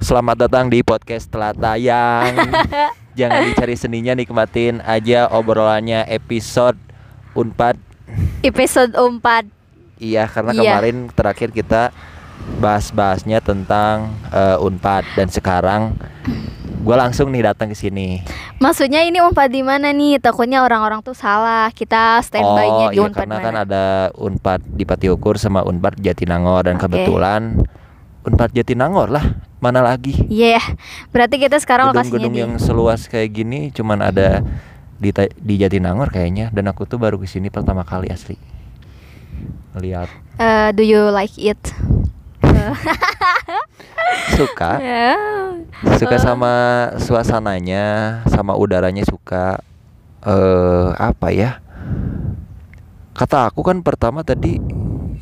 Selamat datang di podcast telah tayang. Jangan dicari seninya, nikmatin aja obrolannya episode Unpad. Episode 4 Iya, karena Iya. kemarin terakhir kita bahas-bahasnya tentang eh, Unpad dan sekarang gue langsung nih datang ke sini. Maksudnya ini Unpad di mana nih? Takutnya orang-orang tuh salah. Kita standby-nya Oh, di iya Unpad karena mana? kan ada Unpad di Patiukur sama Unpad Jatinangor dan Oke. kebetulan Unpad Jatinangor lah. Mana lagi? Iya, berarti kita sekarang lokasinya gedung-gedung di yang seluas kayak gini cuman ada di di Jatinangor kayaknya. Dan aku tuh baru ke sini pertama kali asli. Lihat. Eh, Do you like it? Suka. Ya. suka Eh, sama suasananya sama udaranya suka. Eh apa ya? Kata aku kan pertama tadi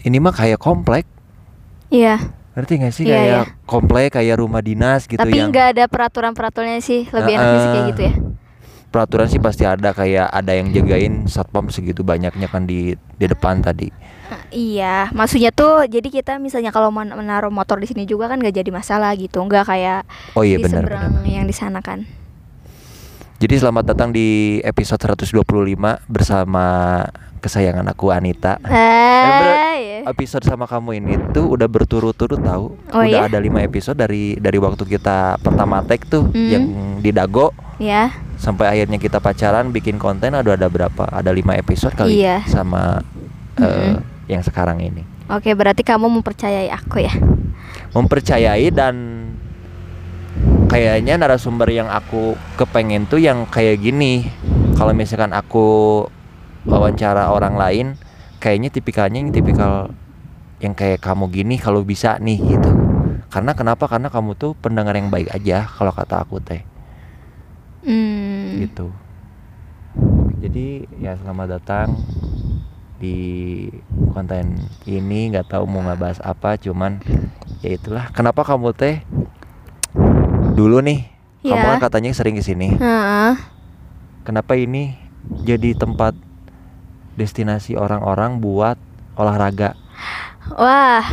ini mah kayak komplek. Iya, ngerti gak sih Iya, kayak iya. komplek kayak rumah dinas gitu tapi yang nggak ada peraturan-peraturannya sih. Lebih Eh, enaknya sih kayak gitu ya. peraturan sih pasti ada kayak ada yang jagain satpam segitu banyaknya kan di di depan tadi Iya, maksudnya tuh jadi kita misalnya kalau mau menaruh motor di sini juga kan nggak jadi masalah gitu, nggak kayak oh iya di seberang yang di sana kan. Jadi selamat datang di episode 125 bersama kesayangan aku Anita. Eh, iya. Episode sama kamu ini tuh udah berturut-turut tahu. Oh, udah iya? ada lima episode dari dari waktu kita pertama tag tuh Hmm. yang di Dago ya. sampai akhirnya kita pacaran bikin konten ada ada berapa? Ada lima episode kali Iya. sama eh, Mm-mm. yang sekarang ini. Oke, berarti kamu mempercayai aku ya. Mempercayai dan kayaknya narasumber yang aku kepengen tuh yang kayak gini. Kalau misalkan aku wawancara orang lain, kayaknya tipikalnya yang tipikal yang kayak kamu gini kalau bisa nih gitu. Karena kenapa? Karena kamu tuh pendengar yang baik aja kalau kata aku teh Hmm. gitu. Jadi ya selamat datang di konten ini nggak tahu mau ngebahas apa cuman ya itulah kenapa kamu teh dulu nih kamu Ya. kan katanya sering ke sini Heeh. kenapa ini jadi tempat destinasi orang-orang buat olahraga Wah.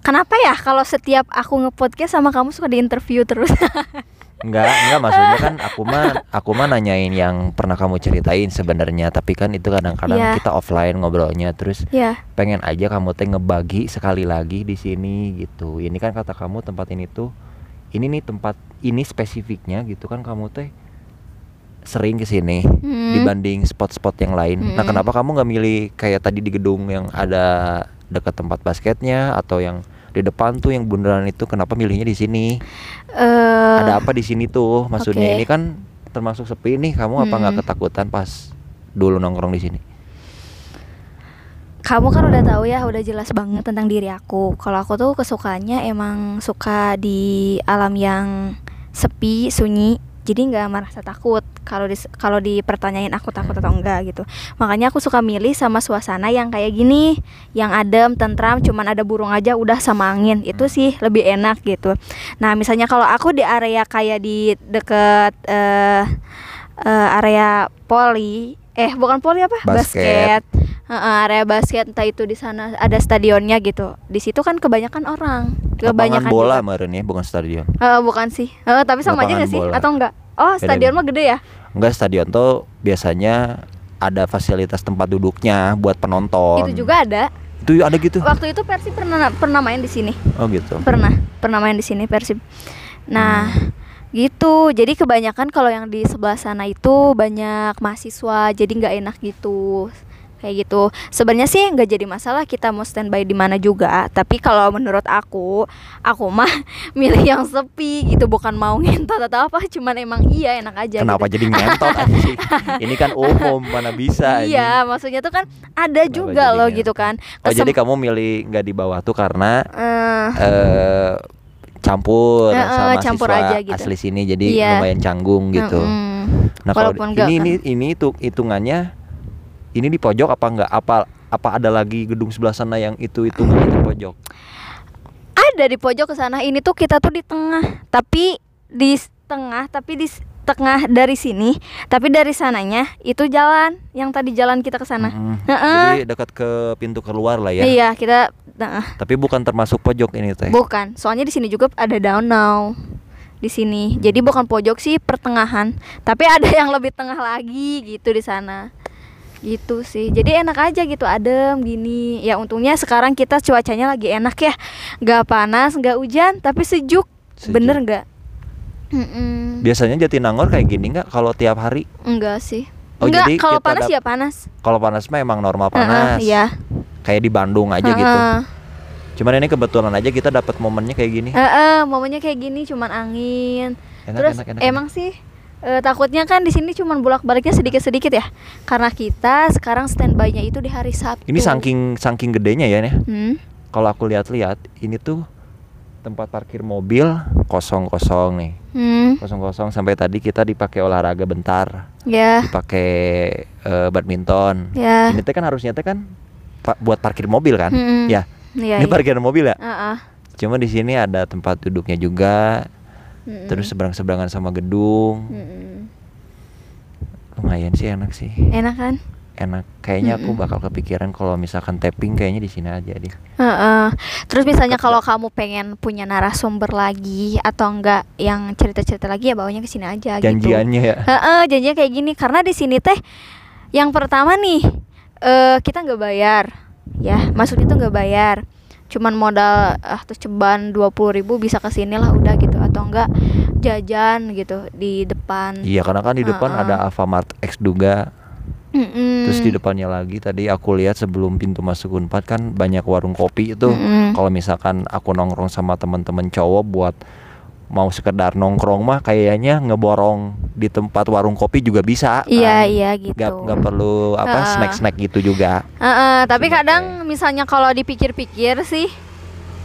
Kenapa ya kalau setiap aku nge-podcast sama kamu suka diinterview terus? Enggak, enggak maksudnya kan aku mah aku mah nanyain yang pernah kamu ceritain sebenarnya tapi kan itu kadang-kadang Iya. kita offline ngobrolnya terus ya. pengen aja kamu teh ngebagi sekali lagi di sini gitu. Ini kan kata kamu tempat ini tuh ini nih tempat ini spesifiknya gitu kan kamu teh sering ke sini Hmm. dibanding spot-spot yang lain. Nah, Mm-mm. kenapa kamu nggak milih kayak tadi di gedung yang ada dekat tempat basketnya atau yang di depan tuh yang bundaran itu kenapa milihnya di sini? Eh, Ada apa di sini tuh? Maksudnya oke. ini kan termasuk sepi nih. Kamu apa nggak Mm-mm. ketakutan pas dulu nongkrong di sini? Kamu kan udah tahu ya, udah jelas banget tentang diri aku. Kalau aku tuh kesukaannya emang suka di alam yang sepi, sunyi. Jadi nggak merasa takut kalau di kalau dipertanyain aku takut atau enggak gitu. Makanya aku suka milih sama suasana yang kayak gini, yang adem, tentram, cuman ada burung aja udah sama angin. Itu sih lebih enak gitu. Nah, misalnya kalau aku di area kayak di deket eh eh, area poli, eh bukan poli apa? Basket. Heeh, area basket entah itu di sana ada stadionnya gitu. Di situ kan kebanyakan orang. Lapangan Kebanyakan bola meren ya, bukan stadion. Eh, bukan sih. Eh, tapi sama aja Lapangan gak sih? Atau enggak? Oh, Beda stadion mah gede ya? Enggak stadion tuh biasanya ada fasilitas tempat duduknya buat penonton. Itu juga ada. Itu ada gitu. Waktu itu Persib pernah pernah main di sini. Oh gitu. Pernah, pernah main di sini Persib. Nah, Hmm. gitu. Jadi kebanyakan kalau yang di sebelah sana itu banyak mahasiswa, jadi nggak enak gitu. Kayak gitu. Sebenarnya sih nggak jadi masalah kita mau standby di mana juga. Tapi kalau menurut aku, aku mah milih yang sepi gitu, bukan mau ngentot atau apa. Cuman emang iya enak aja. Kenapa gitu. jadi ngentot? Ini kan umum, mana bisa anjing. Iya, maksudnya tuh kan ada Kenapa juga jadi loh ngentot? gitu kan. Oh jadi Kesem- kamu milih nggak di bawah tuh karena Eh, eh campur eh, sama campur siswa aja gitu. asli sini jadi Iya. lumayan canggung gitu. mm-mm. Nah kalau nggak ini kan. ini ini itu hitungannya ini di pojok apa enggak? Apa apa ada lagi gedung sebelah sana yang itu hitungannya di pojok? ada di pojok ke sana ini tuh kita tuh di tengah tapi di tengah tapi di tengah dari sini tapi dari sananya itu jalan yang tadi jalan kita ke sana. Heeh. Jadi dekat ke pintu keluar lah ya. iya kita Nah, Tapi bukan termasuk pojok ini teh. bukan. Soalnya di sini juga ada danau. Di sini. Jadi bukan pojok sih, pertengahan. Tapi ada yang lebih tengah lagi gitu di sana. Gitu sih. Jadi enak aja gitu, adem gini. Ya untungnya sekarang kita cuacanya lagi enak ya. Gak panas, gak hujan, tapi sejuk. Sejuk. Bener nggak? Mm-mm. Biasanya Jatinangor kayak gini nggak kalau tiap hari? Enggak sih. Oh, Enggak, jadi kalau kita panas ya panas. Kalau panas mah emang normal panas. Iya. Kayak di Bandung aja gitu. Heeh. Cuman ini kebetulan aja kita dapat momennya kayak gini. Heeh, momennya kayak gini cuman angin. Enak, Terus enak, enak, emang sih eh, takutnya kan di sini cuman bolak-baliknya sedikit-sedikit ya. Karena kita sekarang standby-nya itu di hari Sabtu. Ini saking saking gedenya ya nih. Hmm. Kalau aku lihat-lihat, ini tuh tempat parkir mobil kosong-kosong nih. Hmm. Kosong-kosong sampai tadi kita dipakai olahraga bentar, Ya. dipakai eh, badminton. Ya. Ini teh kan harusnya teh kan pa- buat parkir mobil kan? Hmm. Ya. Iya. ini iya. parkiran mobil ya. Heeh. Cuma di sini ada tempat duduknya juga, Mm-mm. terus seberang-seberangan sama gedung. Mm-mm. Lumayan sih enak sih. enak kan? Enak. Kayaknya aku Mm-mm. bakal kepikiran kalau misalkan tapping kayaknya di sini aja deh. Heeh. Terus misalnya kalau kamu pengen punya narasumber lagi atau enggak yang cerita-cerita lagi ya bawanya ke sini aja gitu. Janjiannya ya. Heeh, janjinya kayak gini karena di sini teh yang pertama nih eh kita nggak bayar ya masuknya tuh nggak bayar cuman modal ah terus ceban dua ribu bisa ke sini lah udah gitu enggak jajan gitu di depan Iya, karena kan di depan Heeh. ada Alfamart X juga. Mm-mm. Terus di depannya lagi tadi aku lihat sebelum pintu masuk Unpad kan banyak warung kopi itu. Mm-mm. Kalau misalkan aku nongkrong sama teman-teman cowok buat mau sekedar nongkrong mah kayaknya ngeborong di tempat warung kopi juga bisa. iya kan. iya gitu Gak, gak perlu apa snack-snack gitu juga. Heeh, tapi Cuma kadang misalnya kalau dipikir-pikir sih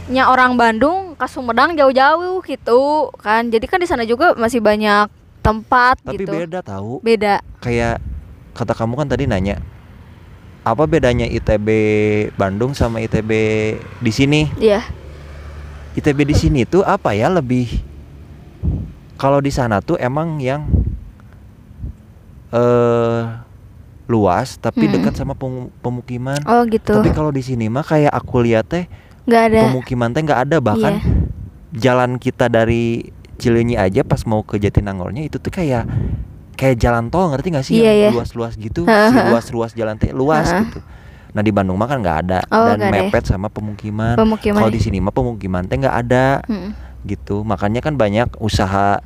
nya orang Bandung ke Sumedang jauh-jauh gitu kan jadi kan di sana juga masih banyak tempat Tapi gitu beda tahu. beda Kayak kata kamu kan tadi nanya apa bedanya ITB Bandung sama ITB di sini? Iya ITB di sini tuh apa ya lebih kalau di sana tuh emang yang eh luas tapi Mm-mm. dekat sama pemu- pemukiman. oh gitu Tapi kalau di sini mah kayak aku lihat teh nggak ada pemukiman teh nggak ada bahkan Iya. jalan kita dari Cileunyi aja pas mau ke Jatinangornya itu tuh kayak kayak jalan tol ngerti gak sih Iya, iya. yang luas-luas gitu si heeh. luas-luas jalan teh luas gitu. Nah di Bandung mah kan nggak ada Oh, dan ada ya? mepet sama pemukiman. pemukiman Kalau ya? di sini mah pemukiman teh nggak ada Mm-mm. gitu makanya kan banyak usaha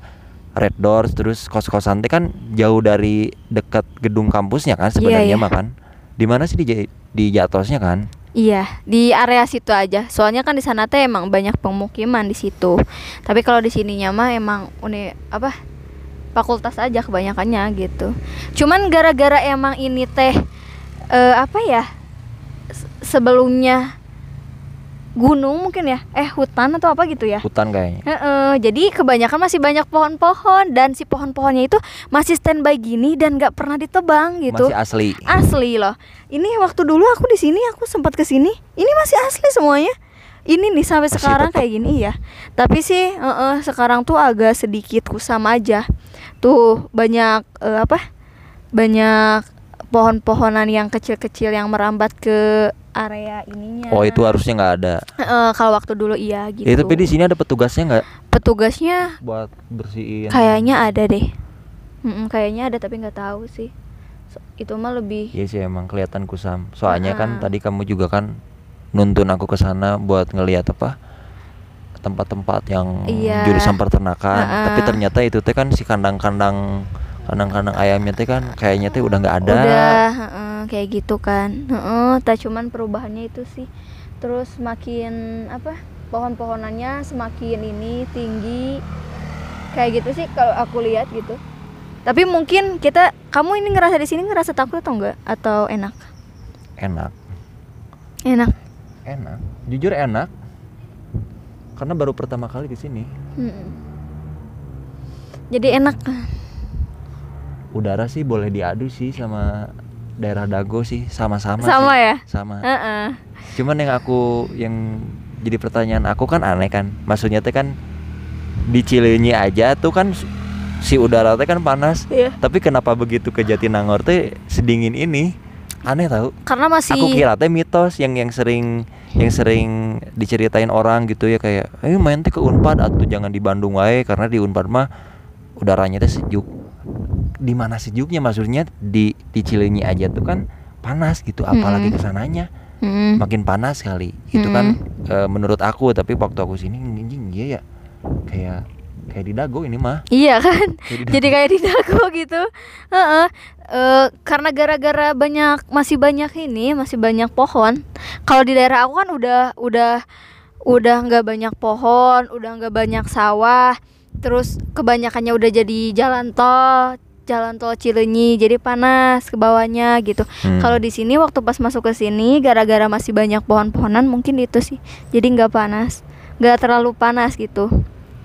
red doors terus kos kosan teh kan jauh dari dekat gedung kampusnya kan sebenarnya iya. mah kan di mana sih di di jatosnya kan Iya, di area situ aja. Soalnya kan di sana teh emang banyak pemukiman di situ. Tapi kalau di sininya mah emang uni apa? Fakultas aja kebanyakannya gitu. Cuman gara-gara emang ini teh eh, apa ya? se- Sebelumnya gunung mungkin ya? Eh hutan atau apa gitu ya? hutan kayaknya. Heeh, jadi kebanyakan masih banyak pohon-pohon dan si pohon-pohonnya itu masih standby gini dan nggak pernah ditebang gitu. Masih asli. Asli loh. Ini waktu dulu aku di sini aku sempat ke sini. Ini masih asli semuanya. Ini nih sampai Masih sekarang tetap. kayak gini ya tapi sih eh, eh, sekarang tuh agak sedikit kusam aja. Tuh banyak eh, apa? Banyak pohon-pohonan yang kecil-kecil yang merambat ke area ininya oh itu harusnya nggak ada Eh, kalau waktu dulu iya gitu ya, tapi di sini ada petugasnya nggak petugasnya buat bersihin kayaknya ada deh Mm-mm, kayaknya ada tapi nggak tahu sih So, itu mah lebih Iya sih emang kelihatan kusam. Soalnya kan Heeh. tadi kamu juga kan nuntun aku ke sana buat ngelihat apa tempat-tempat yang Iya. jurusan peternakan. Heeh. Tapi ternyata itu teh kan si kandang-kandang kandang-kandang ayamnya teh kan kayaknya teh udah nggak ada. Udah, heeh, kayak gitu kan. Heeh, tak cuman perubahannya itu sih. Terus makin apa? Pohon-pohonannya semakin ini tinggi. Kayak gitu sih kalau aku lihat gitu. Tapi mungkin kita kamu ini ngerasa di sini ngerasa takut atau enggak atau enak? Enak, Enak. enak. Jujur enak. Karena baru pertama kali di sini. Mm-mm. Jadi enak. Udara sih boleh diadu sih sama daerah Dago sih sama-sama. Sama sih. ya? Sama. Heeh. Cuman yang aku yang jadi pertanyaan aku kan aneh kan. Maksudnya teh kan di Cileunyi aja tuh kan si udara teh kan panas. Iya. Tapi kenapa begitu ke Jatinangor teh sedingin ini? Aneh tahu. Karena masih Aku kira teh mitos yang yang sering yang sering diceritain orang gitu ya kayak eh main teh ke Unpad atau jangan di Bandung wae karena di Unpad mah udaranya teh sejuk di mana sejuknya maksudnya di di Cileunyi aja tuh kan panas gitu apalagi ke sananya Mm-mm. makin panas kali itu kan eh, menurut aku tapi waktu aku sini anjing iya ya kayak kayak di dago ini mah Iya kan? Kayak di Jadi kayak di dago gitu. Heeh. Eh, karena gara-gara banyak masih banyak ini, masih banyak pohon. Kalau di daerah aku kan udah udah udah nggak banyak pohon, udah nggak banyak sawah. Terus kebanyakannya udah jadi jalan tol, jalan tol Cileunyi, jadi panas ke bawahnya gitu. Hmm. Kalau di sini waktu pas masuk ke sini gara-gara masih banyak pohon-pohonan mungkin itu sih. Jadi nggak panas. nggak terlalu panas gitu.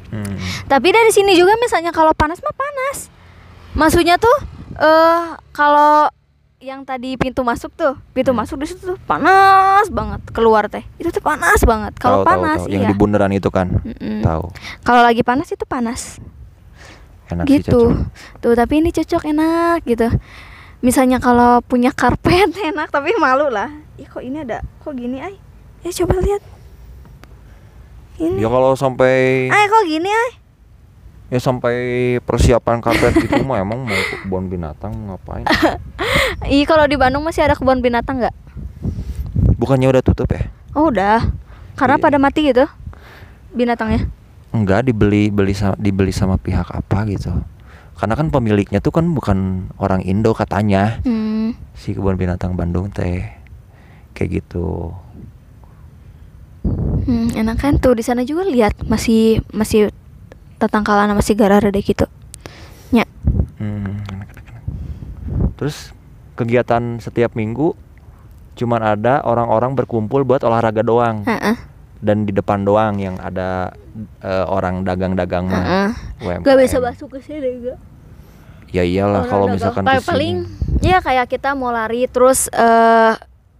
Hmm. Tapi dari sini juga misalnya kalau panas mah panas. Maksudnya tuh eh kalau yang tadi pintu masuk tuh, pintu Hmm. masuk di situ tuh panas banget keluar teh. Itu tuh panas banget. Kalau tahu, panas tahu. yang iya. di bundaran itu kan Mm-mm. tahu Kalau lagi panas itu panas. Enak sih gitu. cocok Tuh, tapi ini cocok enak gitu. Misalnya kalau punya karpet enak tapi malu lah. Ih kok ini ada kok gini ay? Ya coba lihat. Ini. ya kalau sampai Ay kok gini ay? ya sampai persiapan karpet gitu mah emang mau ke kebun binatang ngapain Ih kalau di Bandung masih ada kebun binatang nggak? bukannya udah tutup ya Oh udah. Karena Iya. pada mati gitu binatangnya. Enggak dibeli beli sama dibeli sama pihak apa gitu karena kan pemiliknya tuh kan bukan orang Indo katanya Hmm. si kebun binatang Bandung teh kayak gitu Hmm, enak kan tuh di sana juga lihat masih masih tetangkalan masih gararede gitu. Ya. Hmm, enak, enak, enak. Terus kegiatan setiap minggu cuman ada orang-orang berkumpul buat olahraga doang Heeh. dan di depan doang yang ada eh, orang dagang-dagang mah Heeh. UMKM. Gak bisa masuk ke sini gak? Ya iyalah Orang kalau misalkan Kayak ke sini. paling ya kayak kita mau lari terus eh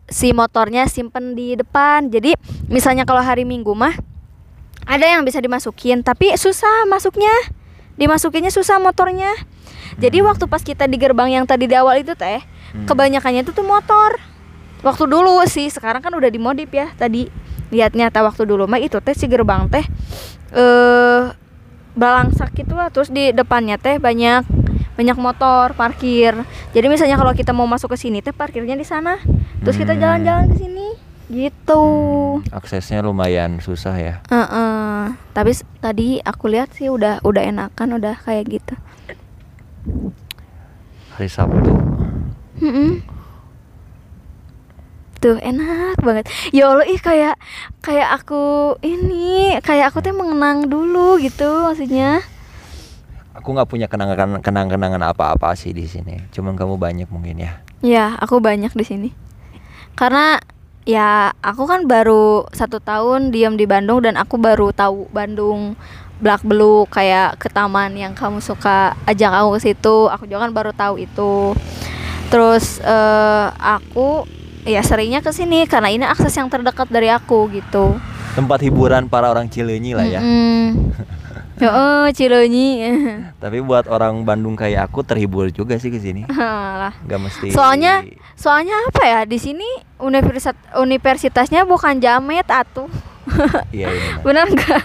si motornya simpen di depan. Jadi misalnya kalau hari Minggu mah ada yang bisa dimasukin tapi susah masuknya. Dimasukinnya susah motornya. Jadi Hmm. waktu pas kita di gerbang yang tadi di awal itu teh, Hmm. kebanyakannya itu tuh motor. Waktu dulu sih, sekarang kan udah dimodif ya tadi. Lihatnya teh waktu dulu mah itu teh si gerbang teh eh balangsak gitu lah terus di depannya teh banyak banyak motor parkir. Jadi misalnya kalau kita mau masuk ke sini teh parkirnya di sana. Terus kita Hmm. jalan-jalan ke sini. Gitu. Aksesnya lumayan susah ya. Heeh. Tapi s- tadi aku lihat sih udah udah enakan udah kayak gitu. Hari Sabtu. Mm-mm. Tuh enak banget. Ya Allah ih kayak kayak aku ini kayak aku teh mengenang dulu gitu maksudnya. Aku nggak punya kenangan kenang-kenangan apa-apa sih di sini. Cuman kamu banyak mungkin ya. Ya aku banyak di sini. Karena ya aku kan baru satu tahun diam di Bandung dan aku baru tahu Bandung belak beluk kayak ke taman yang kamu suka ajak aku ke situ. Aku juga kan baru tahu itu. Terus eh, aku ya seringnya ke sini karena ini akses yang terdekat dari aku gitu. Tempat hiburan para orang Cileunyi lah ya. Oh, Cileunyi. Tapi buat orang Bandung kayak aku terhibur juga sih ke sini. lah. Gak mesti. Soalnya soalnya apa ya? Di sini universitas universitasnya bukan Jamet atuh. Iya iya. benar. Benar enggak?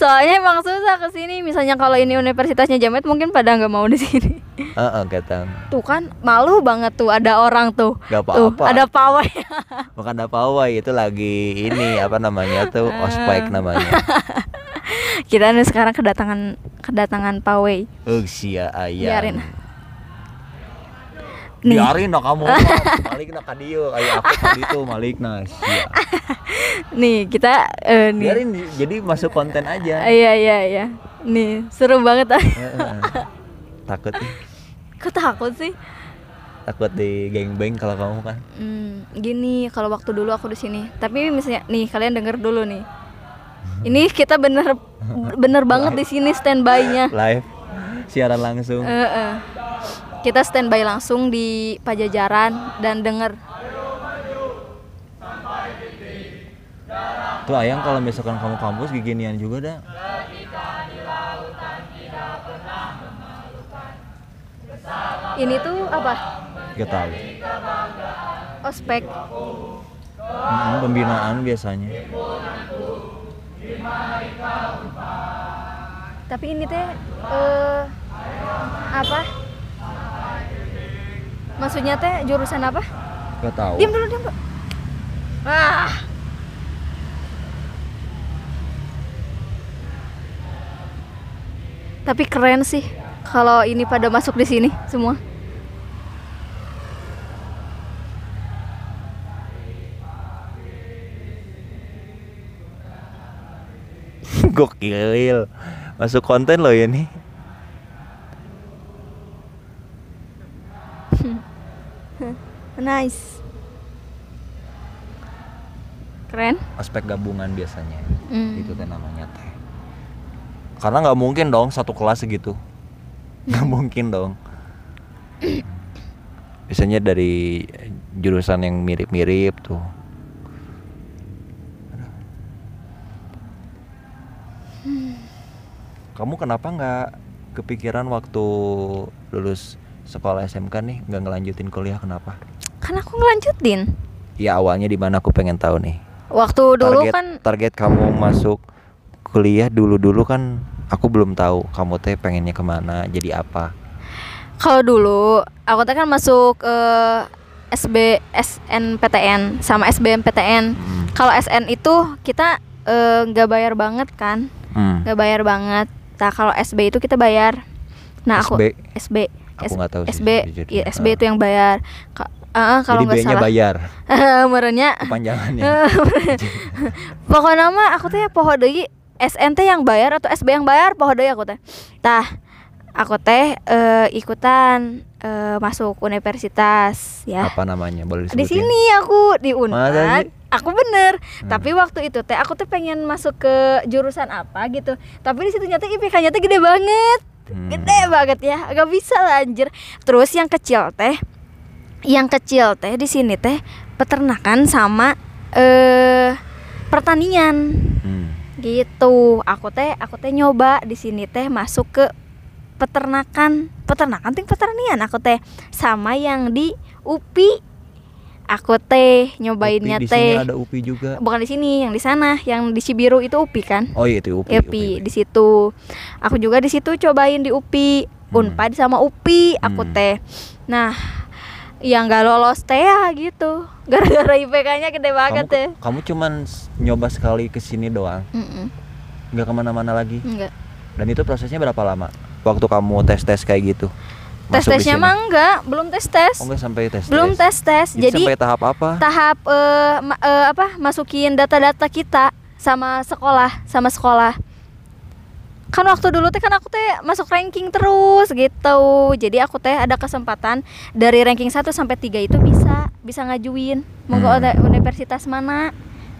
Soalnya emang susah ke sini. Misalnya kalau ini universitasnya Jamet mungkin pada nggak mau di sini. Heeh, kata. Tuh kan malu banget tuh ada orang tuh. Gak Tuh, apa-apa. ada pawai. Bukan ada pawai itu lagi ini apa namanya tuh ospek namanya. Kita nih sekarang kedatangan kedatangan pawai. Uh, sia ayam. Biarin. Nih. Biarin lah kamu. Malik nak kadieu aya aku tadi tuh Malik nah sia. Nih, kita eh, nih. Biarin di- jadi masuk konten aja. Iya, iya, iya. Nih, seru banget ah. Takut nih. Kok takut sih? Takut di gangbang kalau kamu kan. Hmm, gini kalau waktu dulu aku di sini. Tapi misalnya nih kalian denger dulu nih. Ini kita bener bener banget di sini standby-nya. Live siaran langsung. Heeh. Kita standby langsung di Pajajaran dan denger. Tuh ayang kalau misalkan kamu kampus giginian juga dah. Ini tuh apa? Gak tahu. Ospek. Mm, pembinaan biasanya Tapi ini teh eh apa? Maksudnya teh jurusan apa? gak tahu Diam dulu, diam dulu. Ah. Tapi keren sih kalau ini pada masuk di sini semua. gokil masuk konten loh ya nih Nice. Keren. aspek gabungan biasanya. Hmm. itu teh namanya teh. Karena nggak mungkin dong satu kelas segitu. Nggak mungkin dong. Biasanya dari jurusan yang mirip-mirip tuh. Kamu kenapa nggak kepikiran waktu lulus sekolah SMK nih? Nggak ngelanjutin kuliah kenapa Kan aku ngelanjutin. ya awalnya di mana aku pengen tahu nih Waktu dulu target kan target kamu masuk kuliah dulu dulu kan aku belum tahu kamu teh pengennya ke mana jadi apa kalau dulu aku teh kan masuk eh, SB SNPTN sama SBMPTN. Hmm. Kalau SN itu kita eh, nggak bayar banget kan? Hmm. nggak bayar banget. Nah kalau SB itu kita bayar. Nah aku SB? SB Aku nggak tahu sih, SB iya, SB Ah. itu yang bayar. Ah, kalau jadi nggak salah. bayar. Merenya kepanjangannya. Pokoknya mah aku teh poho deui SNT yang bayar atau SB yang bayar poho deui aku teh. Tah aku teh eh, ikutan eh, masuk universitas ya. Apa namanya? Boleh di disebutin? sini aku di Unpad. Aku bener. Hmm. tapi waktu itu teh aku tuh pengen masuk ke jurusan apa gitu. Tapi di situ nyata IPK-nya teh gede banget. Hmm. gede banget ya gak bisa lah anjir. Terus yang kecil teh yang kecil teh di sini teh peternakan sama eh pertanian. Hmm. gitu. Aku teh aku teh nyoba di sini teh masuk ke peternakan. Peternakan ting pertanian aku teh. Sama yang di UPI aku teh nyobainnya UPI, di teh ada UPI juga? Bukan di sini yang di sana. Yang di Cibiru itu UPI kan? Oh iya itu UPI, UPI di situ. Aku juga di situ cobain di UPI Hmm. Unpad sama UPI aku Hmm. teh. Nah yang nggak lolos teh ya gitu. Gara-gara IPK-nya gede banget kamu, teh kamu cuman nyoba sekali ke sini doang? Nggak ke mana-mana lagi? Enggak dan itu prosesnya berapa lama? Waktu kamu tes tes kayak gitu? Tes tesnya mah enggak belum tes tes oh nggak sampai tes belum tes tes jadi, jadi sampai tahap apa? tahap eh, ma- eh, apa masukin data-data kita sama sekolah sama sekolah kan waktu dulu teh kan aku teh masuk ranking terus gitu. Jadi aku teh ada kesempatan dari ranking 1 sampai 3 itu bisa bisa ngajuin. Mau ke Hmm. uni- universitas mana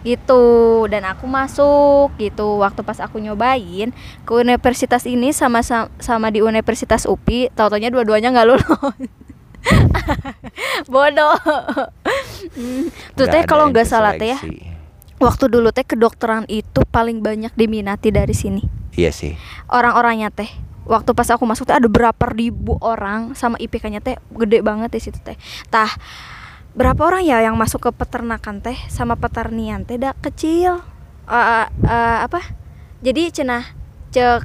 gitu. Dan aku masuk gitu. Waktu pas aku nyobain ke universitas ini sama sama, sama di universitas UPI tau-taunya dua-duanya nggak lulus. Bodoh. Hmm, tuh teh kalau nggak salah teh ya waktu dulu teh kedokteran itu paling banyak diminati dari sini iya sih. Orang-orangnya teh waktu pas aku masuk teh ada berapa ribu orang sama IPK-nya teh gede banget di situ teh. Tah berapa orang ya yang masuk ke peternakan teh sama peternian teh? Dah kecil. Eh, eh, apa? Jadi cenah cek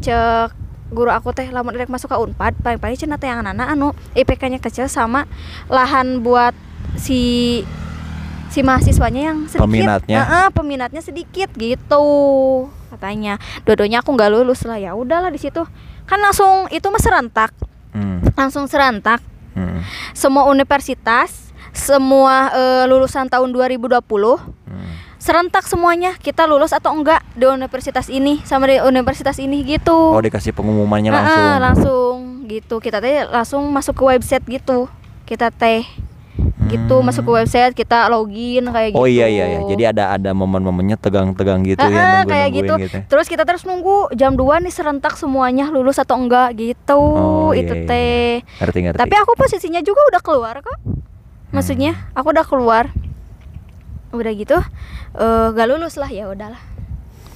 cek guru aku teh lamun direk masuk ke Unpad paling-paling cenah teh yang anak anu IPK-nya kecil sama lahan buat si si mahasiswanya yang sedikit. Peminatnya. Heeh, peminatnya sedikit gitu katanya. Dua-duanya aku nggak lulus lah. Ya udahlah di situ. Kan langsung itu mah serentak. Hmm. langsung serentak. Hmm. semua universitas semua eh, lulusan tahun 2020 Hmm. serentak semuanya. Kita lulus atau enggak di universitas ini sama di universitas ini gitu. Oh dikasih pengumumannya langsung. langsung gitu. Kita teh langsung masuk ke website gitu. Kita teh gitu Hmm. masuk ke website kita login kayak gitu Oh iya iya iya. Jadi ada ada momen-momennya tegang-tegang gitu ya Heeh, nunggu kayak gitu. Terus kita terus nunggu jam 2 nih serentak semuanya lulus atau enggak gitu. Oh, iya, itu iya, teh. Ngerti ngerti. Tapi aku posisinya juga udah keluar kok. Maksudnya Hmm. aku udah keluar. Udah gitu eh gak lulus lah ya udahlah.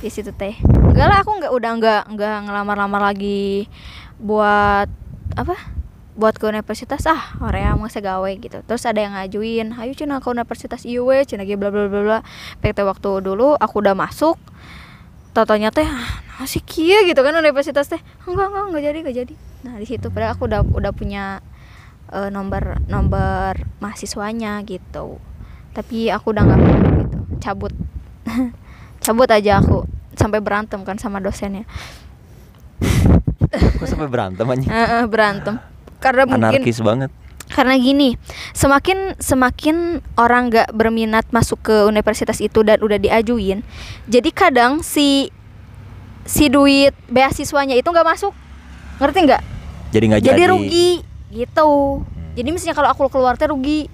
Di situ teh. Enggak lah aku enggak udah enggak enggak ngelamar-lamar lagi buat apa? Buat ke universitas ah Korea mau gawe gitu. Terus ada yang ngajuin ayo cina ke universitas IUW cina gitu bla bla bla bla. PT waktu dulu aku udah masuk totonya teh ah, masih kia gitu kan universitas teh. Enggak enggak enggak jadi enggak jadi. Nah di situ padahal aku udah udah punya uh, nomor nomor mahasiswanya gitu. Tapi aku udah nggak mau gitu cabut. Cabut aja aku sampai berantem kan sama dosennya. Kok sampai berantem aja? Eh, eh, berantem karena mungkin Anarkis banget. karena gini semakin semakin orang nggak berminat masuk ke universitas itu dan udah diajuin jadi kadang si si duit beasiswanya itu nggak masuk. Ngerti nggak? Jadi nggak jadi. jadi. rugi gitu. Jadi misalnya kalau aku keluar teh rugi.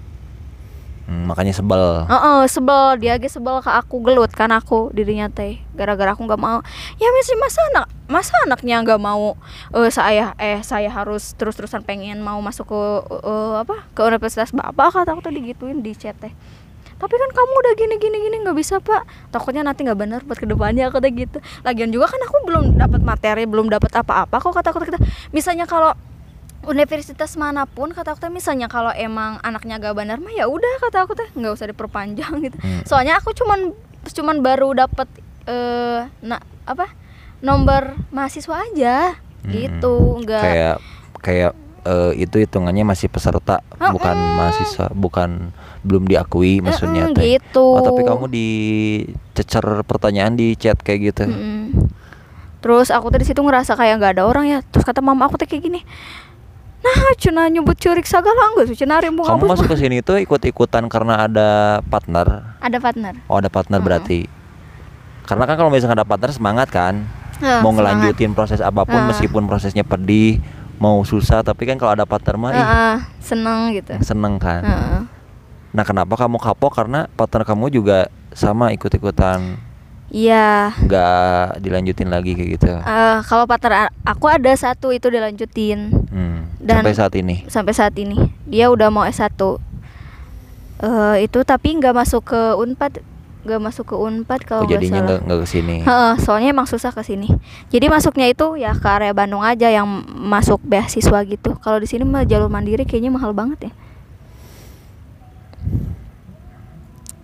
Hmm, makanya sebel. Heeh, sebel. Dia ge sebel ke aku gelut kan aku dirinya teh. Gara-gara aku nggak mau. Ya mesti masa anak masa anaknya nggak mau eh saya eh saya harus terus-terusan pengen mau masuk ke eh, apa ke universitas bapak? Kata aku tadi gituin di chat teh. Tapi kan kamu udah gini gini gini nggak bisa pak. Takutnya nanti nggak benar buat ke depannya aku teh gitu. Lagian juga kan aku belum dapat materi belum dapat apa-apa kok kata aku kita misalnya kalau universitas mana pun kata aku teh misalnya kalau emang anaknya gak benar mah ya udah kata aku teh nggak usah diperpanjang gitu. Hmm. soalnya aku cuman cuman baru dapat eh nah apa nomor mahasiswa aja Hmm. gitu nggak Kayak kayak eh, itu hitungannya masih peserta, Oh, bukan mm. mahasiswa, bukan belum diakui maksudnya teh. gitu Oh, tapi kamu dicecer pertanyaan di chat kayak gitu. Mm-mm. terus aku tadi situ ngerasa kayak nggak ada orang ya terus kata mama aku teh kayak gini nah cina nyebut curik segala nggak sih cina rimbung Kamu masuk ke sini tuh ikut-ikutan karena ada partner. ada partner Oh, ada partner Mm-mm. berarti. Karena kan kalau misalkan ada partner semangat kan. Eh, mau semangat. ngelanjutin proses apa pun Ah. meskipun prosesnya pedih, mau susah, tapi kan kalau ada partner mah ih, Heeh, seneng gitu seneng kan. Heeh. Nah, kenapa kamu kapok? Karena partner kamu juga sama ikut-ikutan Iya, nggak dilanjutin lagi kayak gitu. eh, kalau partner aku ada satu itu dilanjutin Hmm, Dan- sampai saat ini. sampai saat ini. Dia udah mau S1. Eh itu tapi nggak masuk ke Unpad, nggak masuk ke Unpad Oh, kalau nggak jadinya nggak nggak ke sini. Heeh, soalnya emang susah ke sini. Jadi masuknya itu ya ke area Bandung aja yang masuk beasiswa gitu. Kalau di sini mah jalur mandiri kayaknya mahal banget ya.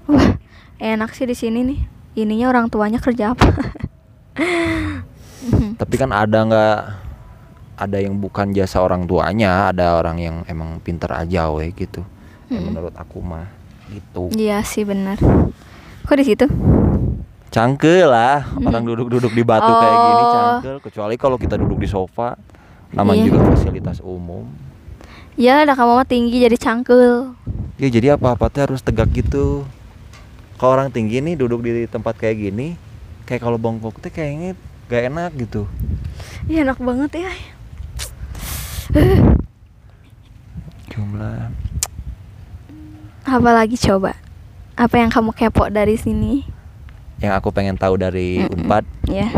Wah, enak sih di sini nih. Ininya orang tuanya kerja apa? Tapi kan ada nggak ada yang bukan jasa orang tuanya, ada orang yang emang pinter aja weh gitu. Mm-mm. menurut aku mah gitu. Iya sih benar. Kok di situ? Cangkel lah orang duduk-duduk di batu kayak gini Oh. cangkel. Kecuali kalau kita duduk di sofa, namanya Iya. juga fasilitas umum. Ya, ada kamu mah tinggi jadi cangkel. Ya jadi apa-apa teh harus tegak gitu. Kalau orang tinggi nih duduk di tempat kayak gini, kayak kalau bongkok teh kayaknya gak enak gitu. Iya enak banget ya. Jumlah. Apalagi coba? Apa yang kamu kepo dari sini? Yang aku pengen tahu dari Mm-mm. Unpad, Ya.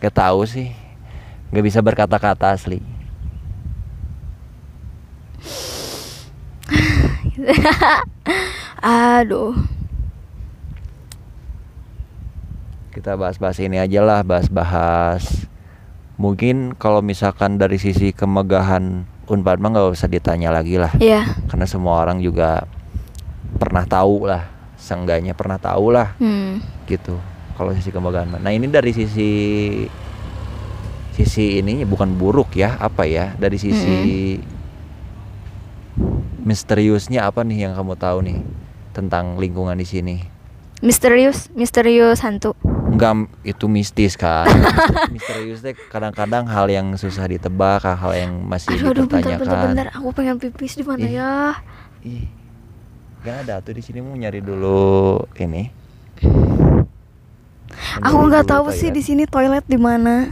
gak tahu sih. Gak bisa berkata-kata asli. Aduh. Kita bahas-bahas ini aja lah, bahas-bahas. Mungkin kalau misalkan dari sisi kemegahan Unpad mah nggak usah ditanya lagi lah. Ya. Karena semua orang juga pernah tahu lah, seenggaknya pernah tahu lah Hmm. gitu. Kalau sisi mah. Nah ini dari sisi sisi ini bukan buruk ya, apa ya? Dari sisi misteriusnya apa nih yang kamu tahu nih tentang lingkungan di sini? Misterius, misterius hantu. Enggak itu mistis kan. Misterius teh kadang-kadang hal yang susah ditebak, hal yang masih Aduh, aduh, bentar, dipertanyakan. bentar, bentar. Aku pengen pipis di mana ya? Ih. Gak ada tuh di sini mau nyari dulu ini. Aku nggak tahu sih di sini toilet di mana.